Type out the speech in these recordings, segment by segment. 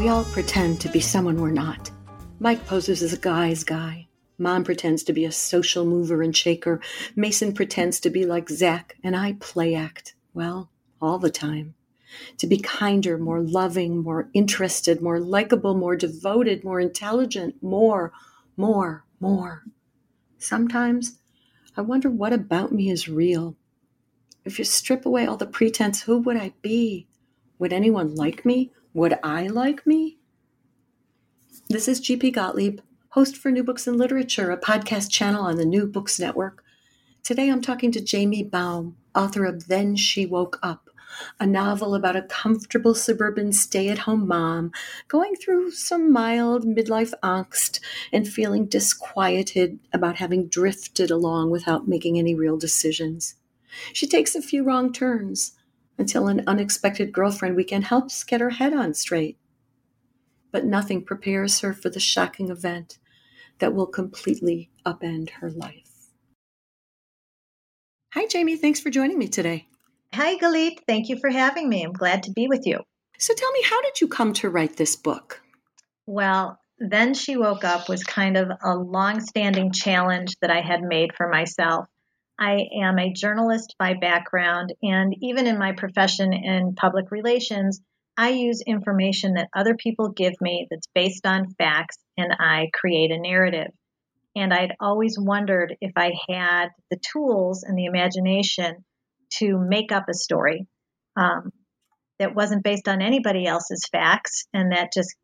We all pretend to be someone we're not. Mike poses as a guy's guy. Mom pretends to be a social mover and shaker. Mason pretends to be like Zach, and I play act. Well, all the time. To be kinder, more loving, more interested, more likable, more devoted, more intelligent, more, more, more. Sometimes I wonder what about me is real. If you strip away all the pretense, who would I be? Would anyone like me? Would I like me? This is GP Gottlieb, host for New Books in Literature, a podcast channel on the New Books Network. Today I'm talking to Jamie Baum, author of Then She Woke Up, a novel about a comfortable suburban stay at home mom going through some mild midlife angst and feeling disquieted about having drifted along without making any real decisions. She takes a few wrong turns until an unexpected girlfriend weekend helps get her head on straight. But nothing prepares her for the shocking event that will completely upend her life. Hi, Jamie. Thanks for joining me today. Hi, Galit. Thank you for having me. I'm glad to be with you. So tell me, how did you come to write this book? Well, then she woke up was kind of a long-standing challenge that I had made for myself. I am a journalist by background, and even in my profession in public relations, I use information that other people give me that's based on facts, and I create a narrative. And I'd always wondered if I had the tools and the imagination to make up a story um, that wasn't based on anybody else's facts and that just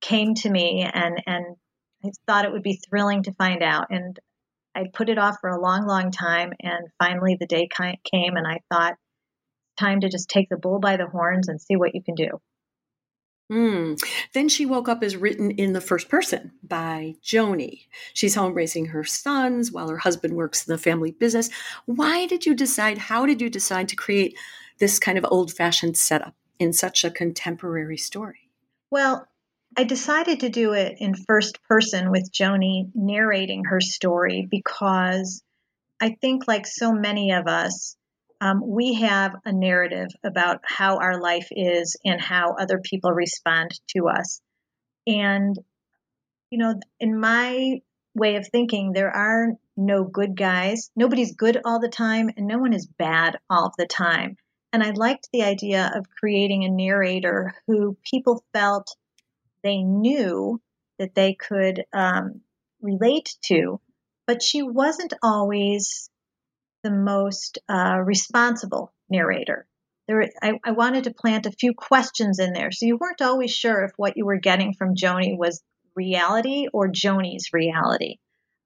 came to me and and I thought it would be thrilling to find out. And I put it off for a long, long time, and finally the day came, and I thought, time to just take the bull by the horns and see what you can do. Mm. Then she woke up is written in the first person by Joni. She's home raising her sons while her husband works in the family business. Why did you decide? How did you decide to create this kind of old fashioned setup in such a contemporary story? Well, I decided to do it in first person with Joni narrating her story because I think, like so many of us, um, we have a narrative about how our life is and how other people respond to us. And, you know, in my way of thinking, there are no good guys. Nobody's good all the time, and no one is bad all the time. And I liked the idea of creating a narrator who people felt they knew that they could um, relate to, but she wasn't always the most uh, responsible narrator. There, I, I, wanted to plant a few questions in there, so you weren't always sure if what you were getting from Joni was reality or Joni's reality.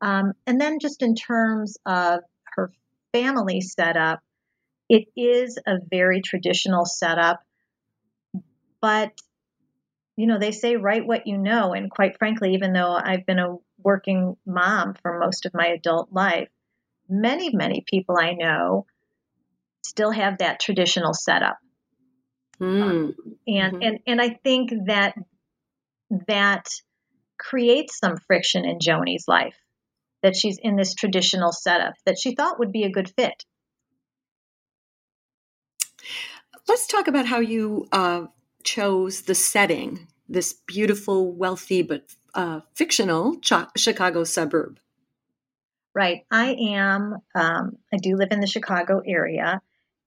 Um, and then, just in terms of her family setup, it is a very traditional setup, but you know, they say write what you know. And quite frankly, even though I've been a working mom for most of my adult life, many, many people I know still have that traditional setup. Mm. Um, and, mm-hmm. and, and I think that that creates some friction in Joni's life that she's in this traditional setup that she thought would be a good fit. Let's talk about how you uh, chose the setting, this beautiful, wealthy, but uh, fictional Chicago suburb. Right. I am, um, I do live in the Chicago area,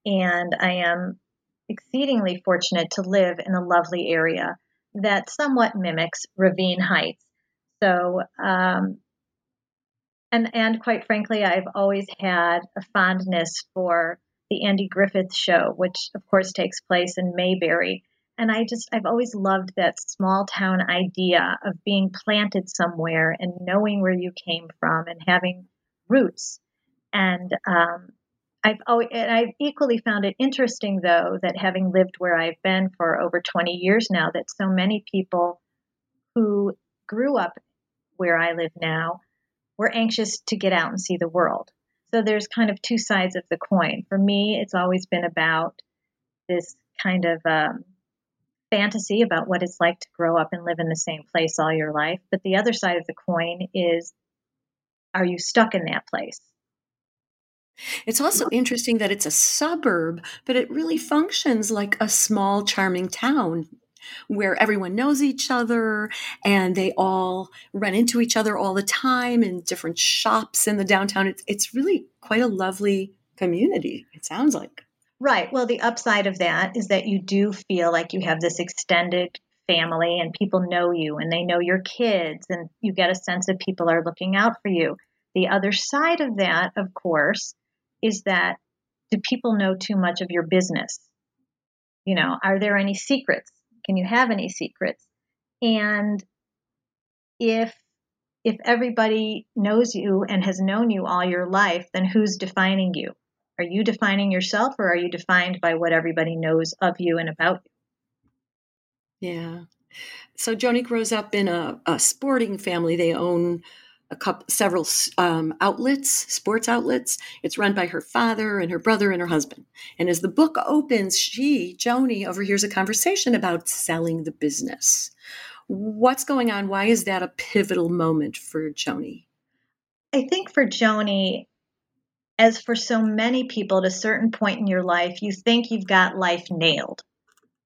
and I am exceedingly fortunate to live in a lovely area that somewhat mimics Ravine Heights. So, um, and and quite frankly, I've always had a fondness for the Andy Griffith Show, which of course takes place in Mayberry, and I just, I've always loved that small town idea of being planted somewhere and knowing where you came from and having roots. And um, I've oh, and I've equally found it interesting though that having lived where I've been for over 20 years now, that so many people who grew up where I live now were anxious to get out and see the world. So there's kind of two sides of the coin. For me, it's always been about this kind of um, fantasy about what it's like to grow up and live in the same place all your life. But the other side of the coin is are you stuck in that place? It's also interesting that it's a suburb, but it really functions like a small, charming town where everyone knows each other and they all run into each other all the time in different shops in the downtown. It's, it's really quite a lovely community, it sounds like. Right. Well, the upside of that is that you do feel like you have this extended family and people know you and they know your kids and you get a sense that people are looking out for you. The other side of that, of course, is that do people know too much of your business? You know, are there any secrets? Can you have any secrets? And if if everybody knows you and has known you all your life, then who's defining you? Are you defining yourself or are you defined by what everybody knows of you and about you? Yeah. So Joni grows up in a, a sporting family. They own a couple, several um, outlets, sports outlets. It's run by her father and her brother and her husband. And as the book opens, she, Joni, overhears a conversation about selling the business. What's going on? Why is that a pivotal moment for Joni? I think for Joni, as for so many people at a certain point in your life, you think you've got life nailed.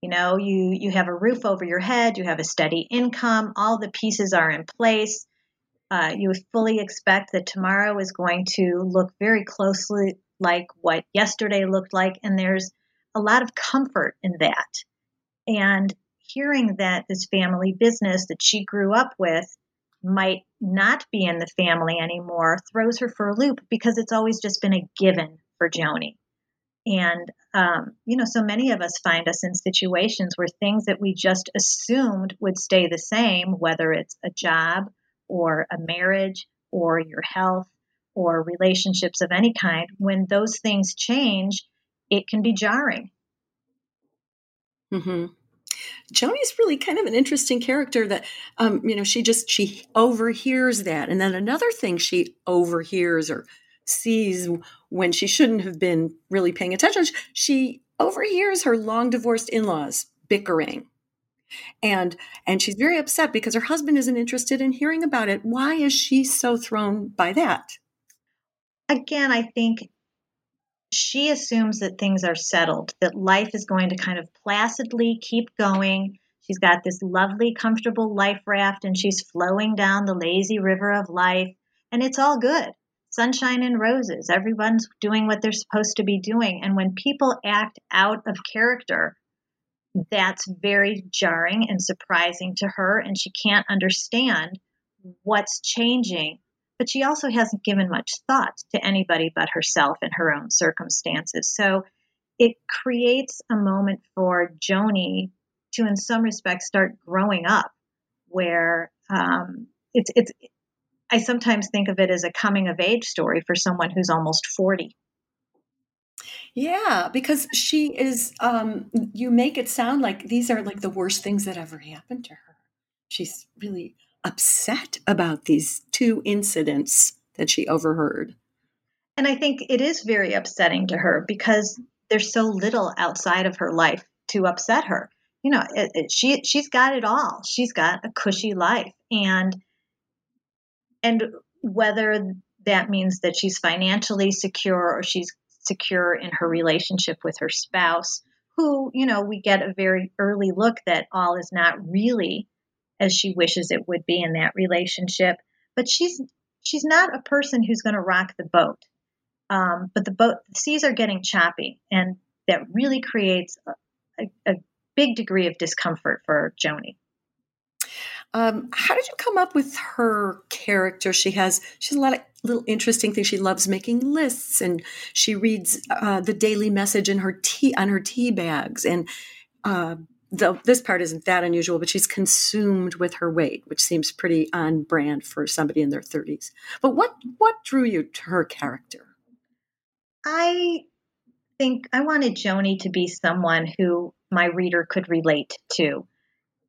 You know, you you have a roof over your head, you have a steady income, all the pieces are in place uh, you fully expect that tomorrow is going to look very closely like what yesterday looked like, and there's a lot of comfort in that. And hearing that this family business that she grew up with might not be in the family anymore throws her for a loop because it's always just been a given for Joni. And, um, you know, so many of us find us in situations where things that we just assumed would stay the same, whether it's a job or a marriage or your health or relationships of any kind, when those things change, it can be jarring. Mm-hmm. Joni's really kind of an interesting character that, um, you know, she just, she overhears that. And then another thing she overhears or sees when she shouldn't have been really paying attention, she overhears her long divorced in-laws bickering. And and she's very upset because her husband isn't interested in hearing about it. Why is she so thrown by that? Again i think she assumes that things are settled that life is going to kind of placidly keep going she's got this lovely comfortable life raft and she's flowing down the lazy river of life and it's all good sunshine and roses everyone's doing what they're supposed to be doing and when people act out of character that's very jarring and surprising to her, and she can't understand what's changing. But she also hasn't given much thought to anybody but herself and her own circumstances. So it creates a moment for Joni to, in some respects, start growing up, where um, it's it's. I sometimes think of it as a coming of age story for someone who's almost forty. Yeah, because she is, um, you make it sound like these are like the worst things that ever happened to her. She's really upset about these two incidents that she overheard. And I think it is very upsetting to her because there's so little outside of her life to upset her. You know, it, it, she she's got it all. She's got a cushy life, and and whether that means that she's financially secure or she's secure in her relationship with her spouse, who, you know, we get a very early look that all is not really as she wishes it would be in that relationship. But she's she's not a person who's going to rock the boat. Um, but the boat the seas are getting choppy, and that really creates a, a, a big degree of discomfort for Joni. Um, how did you come up with her character? She has she's a lot of little interesting things. She loves making lists, and she reads uh, the Daily Message in her tea on her tea bags. And uh, the, this part isn't that unusual, but she's consumed with her weight, which seems pretty on brand for somebody in their thirties. But what what drew you to her character? I think I wanted Joni to be someone who my reader could relate to.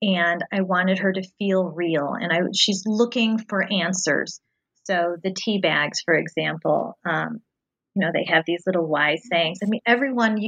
And I wanted her to feel real. And I, she's looking for answers. So the tea bags, for example, um, you know, they have these little wise sayings. I mean, everyone,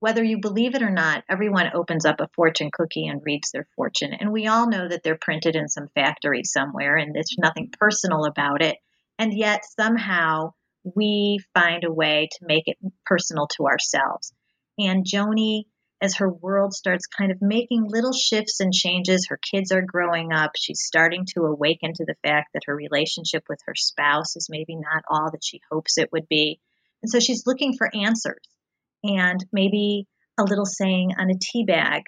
whether you believe it or not, everyone opens up a fortune cookie and reads their fortune. And we all know that they're printed in some factory somewhere and there's nothing personal about it. And yet somehow we find a way to make it personal to ourselves. And Joni, as her world starts kind of making little shifts and changes, her kids are growing up. She's starting to awaken to the fact that her relationship with her spouse is maybe not all that she hopes it would be. And so she's looking for answers and maybe a little saying on a tea bag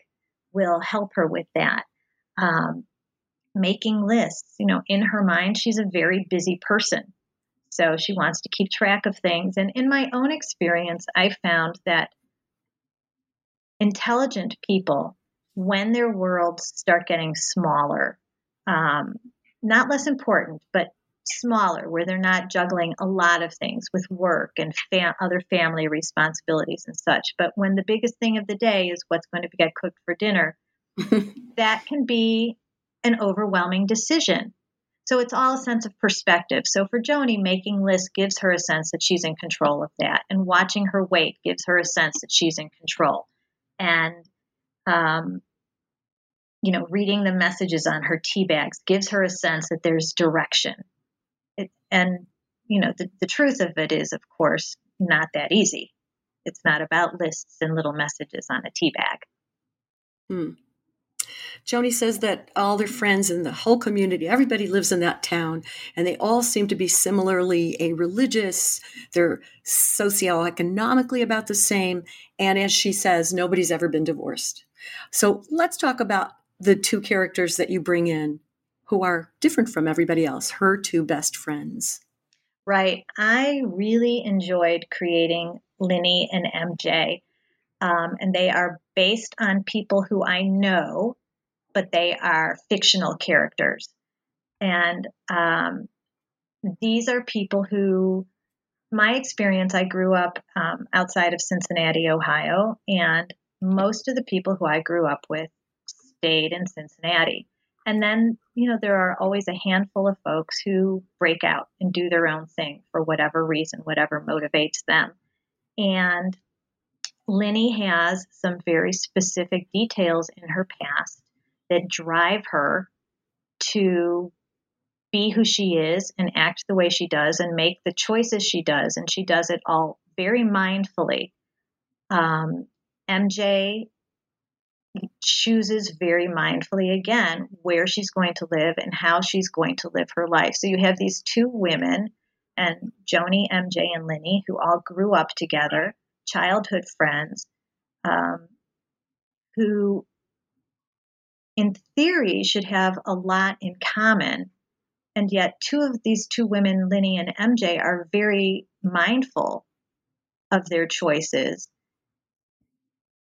will help her with that. Um, making lists, you know, in her mind, she's a very busy person. So she wants to keep track of things. And in my own experience, I found that intelligent people, when their worlds start getting smaller, um, not less important, but smaller, where they're not juggling a lot of things with work and fam- other family responsibilities and such. But when the biggest thing of the day is what's going to get cooked for dinner, that can be an overwhelming decision. So it's all a sense of perspective. So for Joni, making lists gives her a sense that she's in control of that, and watching her weight gives her a sense that she's in control. And um, you know, reading the messages on her tea bags gives her a sense that there's direction and, you know, the, the truth of it is, of course, not that easy. It's not about lists and little messages on a tea bag. Hmm. Joni says that all their friends and the whole community, everybody lives in that town, and they all seem to be similarly a religious. They're socioeconomically about the same. And as she says, nobody's ever been divorced. So let's talk about the two characters that you bring in who are different from everybody else, her two best friends. Right. I really enjoyed creating Linny and MJ. Um, and they are based on people who I know, but they are fictional characters. And um, these are people who, my experience, I grew up um, outside of Cincinnati, Ohio, and most of the people who I grew up with stayed in Cincinnati. And then, you know, there are always a handful of folks who break out and do their own thing for whatever reason, whatever motivates them. And Linny has some very specific details in her past that drive her to be who she is and act the way she does and make the choices she does. And she does it all very mindfully. Um, MJ chooses very mindfully again where she's going to live and how she's going to live her life. So you have these two women, and Joni, MJ, and Linny, who all grew up together, childhood friends, um, who in theory should have a lot in common. And yet, two of these two women, Linny and MJ, are very mindful of their choices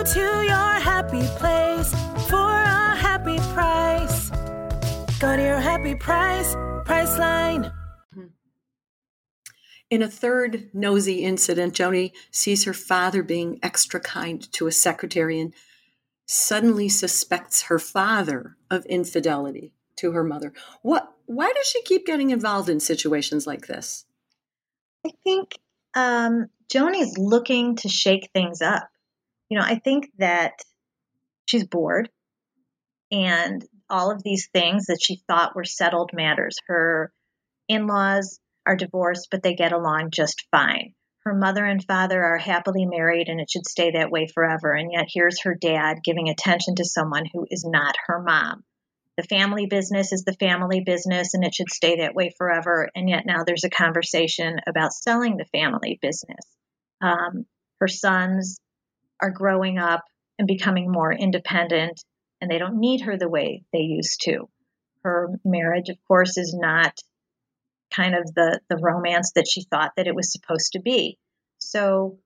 Go to your happy place for a happy price. Go to your happy price, Priceline. In a third nosy incident, Joni sees her father being extra kind to a secretary and suddenly suspects her father of infidelity to her mother. What why does she keep getting involved in situations like this? I think um, Joni's looking to shake things up you know, I think that she's bored and all of these things that she thought were settled matters. Her in laws are divorced, but they get along just fine. Her mother and father are happily married and it should stay that way forever. And yet here's her dad giving attention to someone who is not her mom. The family business is the family business and it should stay that way forever. And yet now there's a conversation about selling the family business. Um, her sons are growing up and becoming more independent, and they don't need her the way they used to. Her marriage, of course, is not kind of the, the romance that she thought that it was supposed to be. So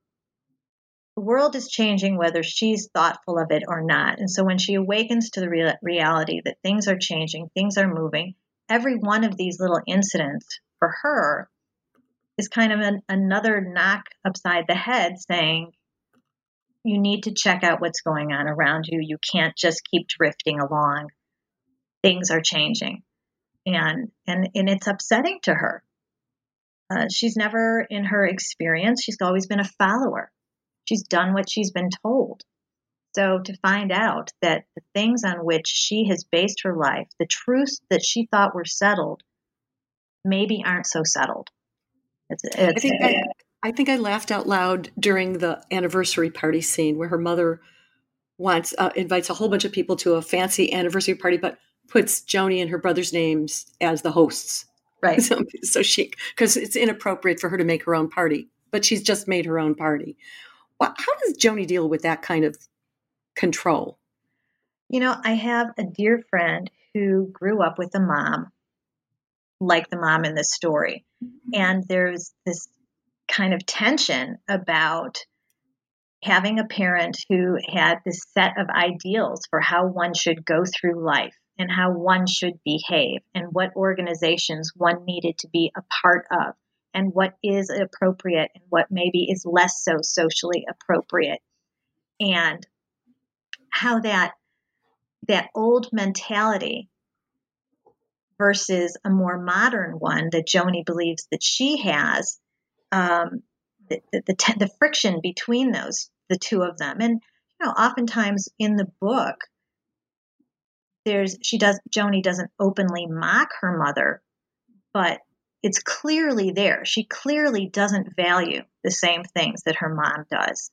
the world is changing whether she's thoughtful of it or not. And so when she awakens to the real, reality that things are changing, things are moving, every one of these little incidents for her is kind of an, another knock upside the head saying, you need to check out what's going on around you. You can't just keep drifting along. Things are changing. And, and, and it's upsetting to her. Uh, she's never, in her experience, she's always been a follower. She's done what she's been told. So to find out that the things on which she has based her life, the truths that she thought were settled, maybe aren't so settled. It's, it's, I think I, I think I laughed out loud during the anniversary party scene where her mother wants uh, invites a whole bunch of people to a fancy anniversary party, but puts Joni and her brother's names as the hosts. Right. So, so she because it's inappropriate for her to make her own party, but she's just made her own party. Well, how does Joni deal with that kind of control? You know, I have a dear friend who grew up with a mom like the mom in this story. Mm-hmm. And there's this kind of tension about having a parent who had this set of ideals for how one should go through life and how one should behave and what organizations one needed to be a part of and what is appropriate and what maybe is less so socially appropriate. And how that that old mentality versus a more modern one that Joni believes that she has, um, the, the, the, the friction between those, the two of them. And, you know, oftentimes in the book, there's, she does, Joni doesn't openly mock her mother, but it's clearly there. She clearly doesn't value the same things that her mom does.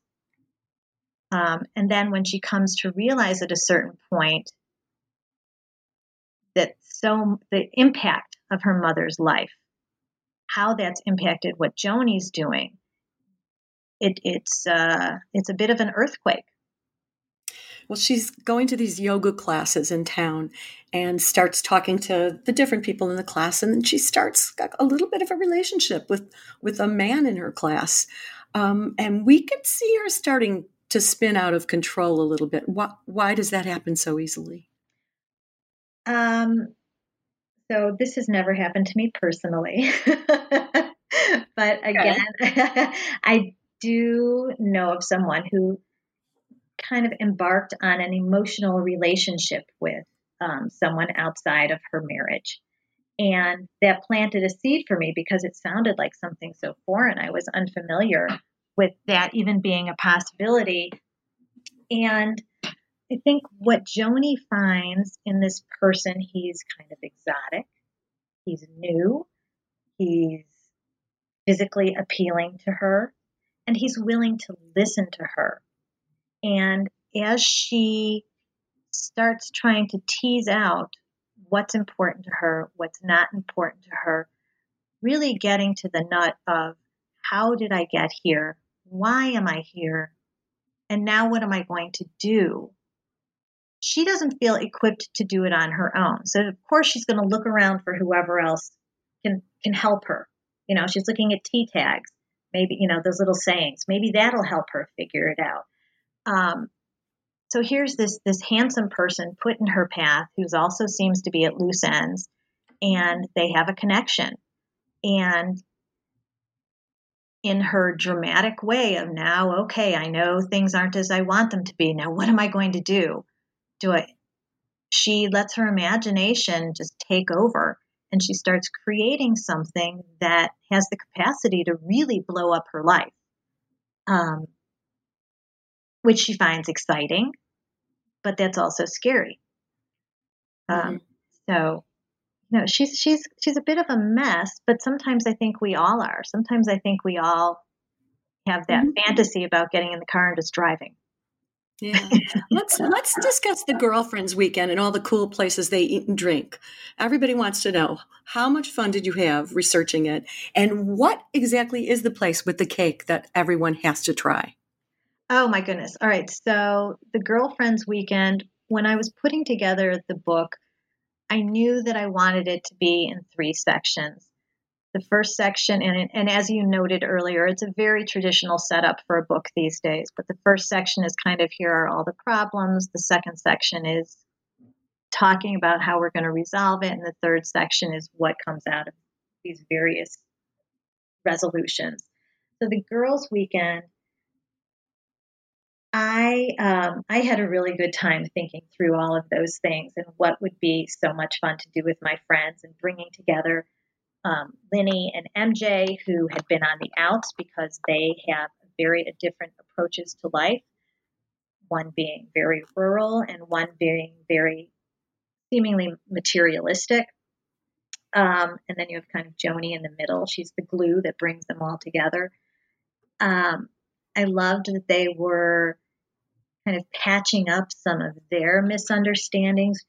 Um, and then when she comes to realize at a certain point that so the impact of her mother's life, how that's impacted what Joni's doing, it, it's uh, it's a bit of an earthquake. Well, she's going to these yoga classes in town and starts talking to the different people in the class, and then she starts a little bit of a relationship with with a man in her class, um, and we can see her starting to spin out of control a little bit. Why, why does that happen so easily? Um, so this has never happened to me personally. but again, I do know of someone who kind of embarked on an emotional relationship with um, someone outside of her marriage. And that planted a seed for me because it sounded like something so foreign. I was unfamiliar with that even being a possibility. And I think what Joni finds in this person, he's kind of exotic, he's new, he's physically appealing to her, and he's willing to listen to her. And as she starts trying to tease out what's important to her, what's not important to her, really getting to the nut of how did I get here? Why am I here? And now what am I going to do? She doesn't feel equipped to do it on her own. So of course she's going to look around for whoever else can can help her. You know, she's looking at T tags, maybe you know those little sayings. Maybe that'll help her figure it out. Um, so here's this this handsome person put in her path who's also seems to be at loose ends, and they have a connection. And in her dramatic way of now, okay, I know things aren't as I want them to be. Now, what am I going to do? Do it. She lets her imagination just take over and she starts creating something that has the capacity to really blow up her life, um, which she finds exciting, but that's also scary. Um, mm-hmm. So, you know, she's she's she's a bit of a mess, but sometimes I think we all are. Sometimes I think we all have that mm-hmm. fantasy about getting in the car and just driving. Yeah. let's let's discuss the girlfriends weekend and all the cool places they eat and drink. Everybody wants to know how much fun did you have researching it and what exactly is the place with the cake that everyone has to try? Oh my goodness. All right. So the girlfriends weekend, when I was putting together the book, I knew that I wanted it to be in three sections. The first section, and, and as you noted earlier, it's a very traditional setup for a book these days. But the first section is kind of here are all the problems. The second section is talking about how we're going to resolve it. And the third section is what comes out of these various resolutions. So the girls' weekend, I um, I had a really good time thinking through all of those things and what would be so much fun to do with my friends and bringing together um, Linny and MJ, who had been on the outs because they have very different approaches to life. One being very rural and one being very seemingly materialistic. Um, and then you have kind of Joni in the middle. She's the glue that brings them all together. Um, I loved that they were kind of patching up some of their misunderstandings.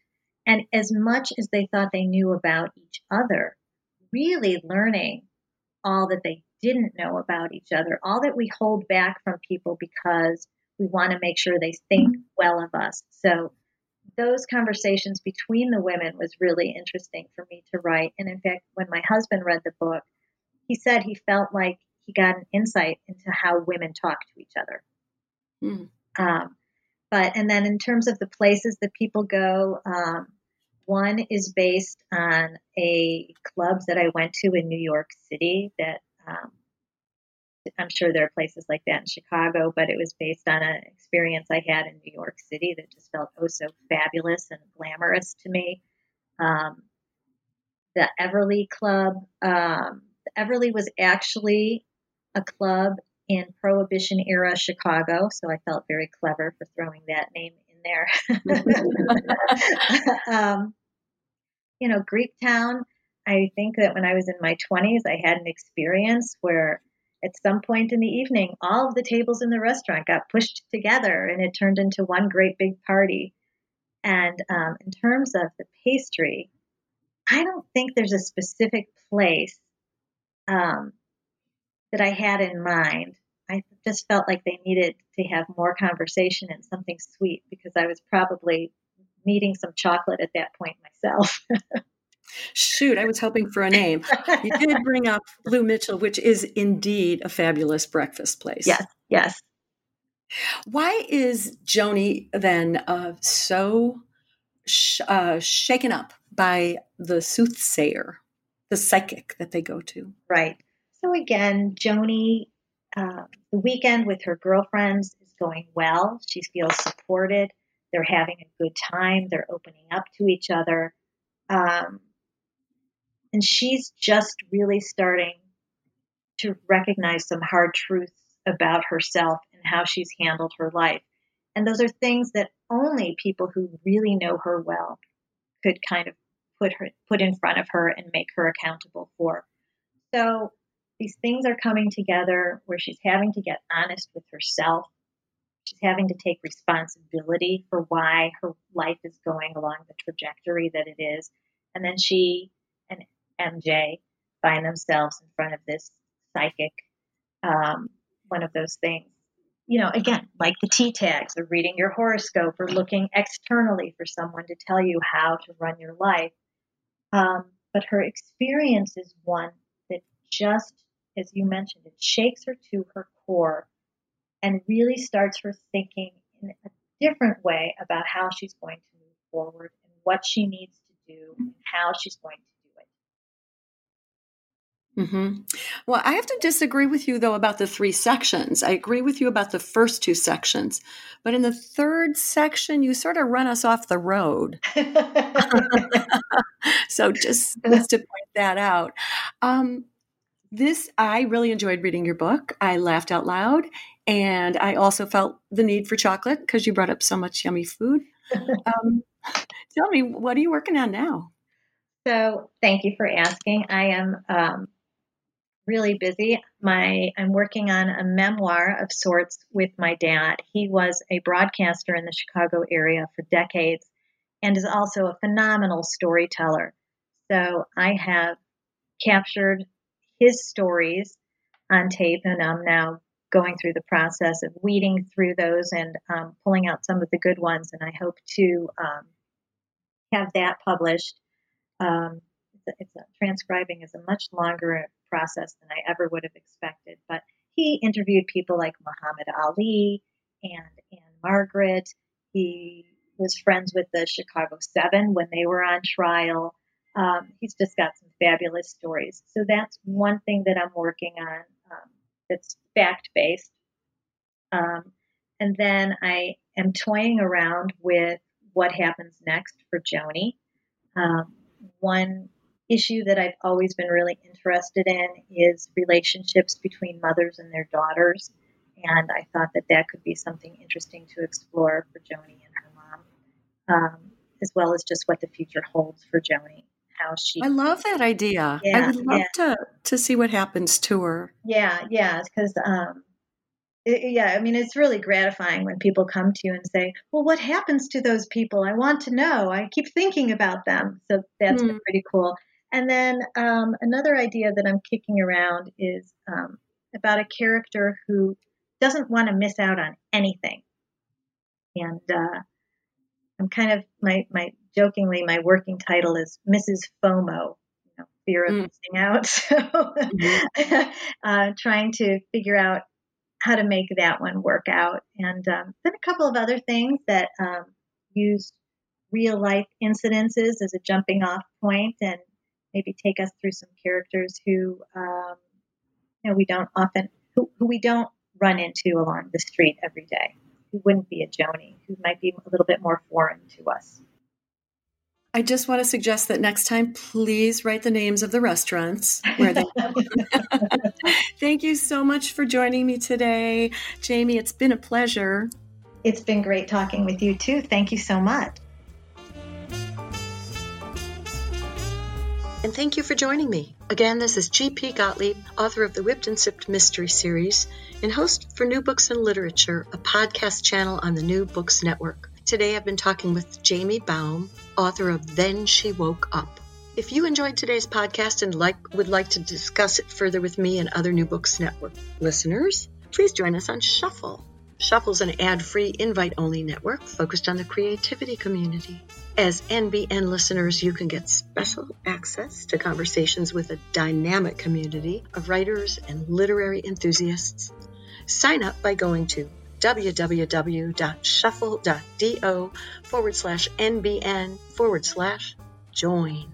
And as much as they thought they knew about each other, really learning all that they didn't know about each other, all that we hold back from people because we want to make sure they think well of us. So those conversations between the women was really interesting for me to write. And in fact, when my husband read the book, he said he felt like he got an insight into how women talk to each other. Mm. Um, but and then in terms of the places that people go, um, one is based on a club that I went to in New York City that um, I'm sure there are places like that in Chicago, but it was based on an experience I had in New York City that just felt oh so fabulous and glamorous to me. Um, the Everly Club, um, the Everly was actually a club in Prohibition era Chicago, so I felt very clever for throwing that name there. um, you know, Greektown, I think that when I was in my 20s, I had an experience where at some point in the evening, all of the tables in the restaurant got pushed together and it turned into one great big party. And um, in terms of the pastry, I don't think there's a specific place um, that I had in mind. I just felt like they needed to have more conversation and something sweet because I was probably needing some chocolate at that point myself. Shoot, I was hoping for a name. You did bring up Lou Mitchell, which is indeed a fabulous breakfast place. Yes, yes. Why is Joni then uh, so sh- uh, shaken up by the soothsayer, the psychic that they go to? Right. So again, Joni, uh, the weekend with her girlfriends is going well. She feels supported. They're having a good time. They're opening up to each other. Um, and she's just really starting to recognize some hard truths about herself and how she's handled her life. And those are things that only people who really know her well could kind of put her put in front of her and make her accountable for. So these things are coming together where she's having to get honest with herself. She's having to take responsibility for why her life is going along the trajectory that it is. And then she and MJ find themselves in front of this psychic, um, one of those things. You know, again, like the T tags or reading your horoscope or looking externally for someone to tell you how to run your life. Um, but her experience is one that just, as you mentioned, it shakes her to her core and really starts her thinking in a different way about how she's going to move forward and what she needs to do and how she's going to do it. Mm-hmm. Well, I have to disagree with you, though, about the three sections. I agree with you about the first two sections. But in the third section, you sort of run us off the road. so just, just to point that out. Um, this, I really enjoyed reading your book. I laughed out loud. And I also felt the need for chocolate because you brought up so much yummy food. Um, tell me, what are you working on now? So, thank you for asking. I am um, really busy. My I'm working on a memoir of sorts with my dad. He was a broadcaster in the Chicago area for decades and is also a phenomenal storyteller. So I have captured his stories on tape and I'm now going through the process of weeding through those and um, pulling out some of the good ones. And I hope to um, have that published. Um, it's, it's a, transcribing is a much longer process than I ever would have expected. But he interviewed people like Muhammad Ali and Ann Margaret. He was friends with the Chicago Seven when they were on trial. Um, he's just got some fabulous stories. So that's one thing that I'm working on um, that's fact based. Um, and then I am toying around with what happens next for Joni. Um, one issue that I've always been really interested in is relationships between mothers and their daughters. And I thought that that could be something interesting to explore for Joni and her mom, um, as well as just what the future holds for Joni. How she. I love that idea. Yeah, I would love yeah. to to see what happens to her. Yeah, yeah, because um, it, yeah, I mean, it's really gratifying when people come to you and say, "Well, what happens to those people? I want to know. I keep thinking about them." So that's mm. pretty cool. And then um, another idea that I'm kicking around is um, about a character who doesn't want to miss out on anything. And uh, I'm kind of my my jokingly my working title is Mrs. FOMO, you know, fear of mm. missing out. So mm-hmm. uh, trying to figure out how to make that one work out. And um, then a couple of other things that um, use real life incidences as a jumping off point and maybe take us through some characters who um, you know we don't often who, who, we don't run into along the street every day who wouldn't be a Joni who might be a little bit more foreign to us. I just want to suggest that next time, please write the names of the restaurants where they. Thank you so much for joining me today, Jamie. It's been a pleasure. It's been great talking with you too. Thank you so much. And thank you for joining me. Again, this is G.P. Gottlieb, author of the Whipped and Sipped Mystery Series and host for New Books and Literature, a podcast channel on the New Books Network. Today I've been talking with Jamie Baum, author of Then She Woke Up. If you enjoyed today's podcast and like would like to discuss it further with me and other New Books Network listeners, please join us on Shuffle. Shuffle's an ad-free, invite-only network focused on the creativity community. As NBN listeners, you can get special access to conversations with a dynamic community of writers and literary enthusiasts. Sign up by going to www.shuffle.do forward slash NBN forward slash join.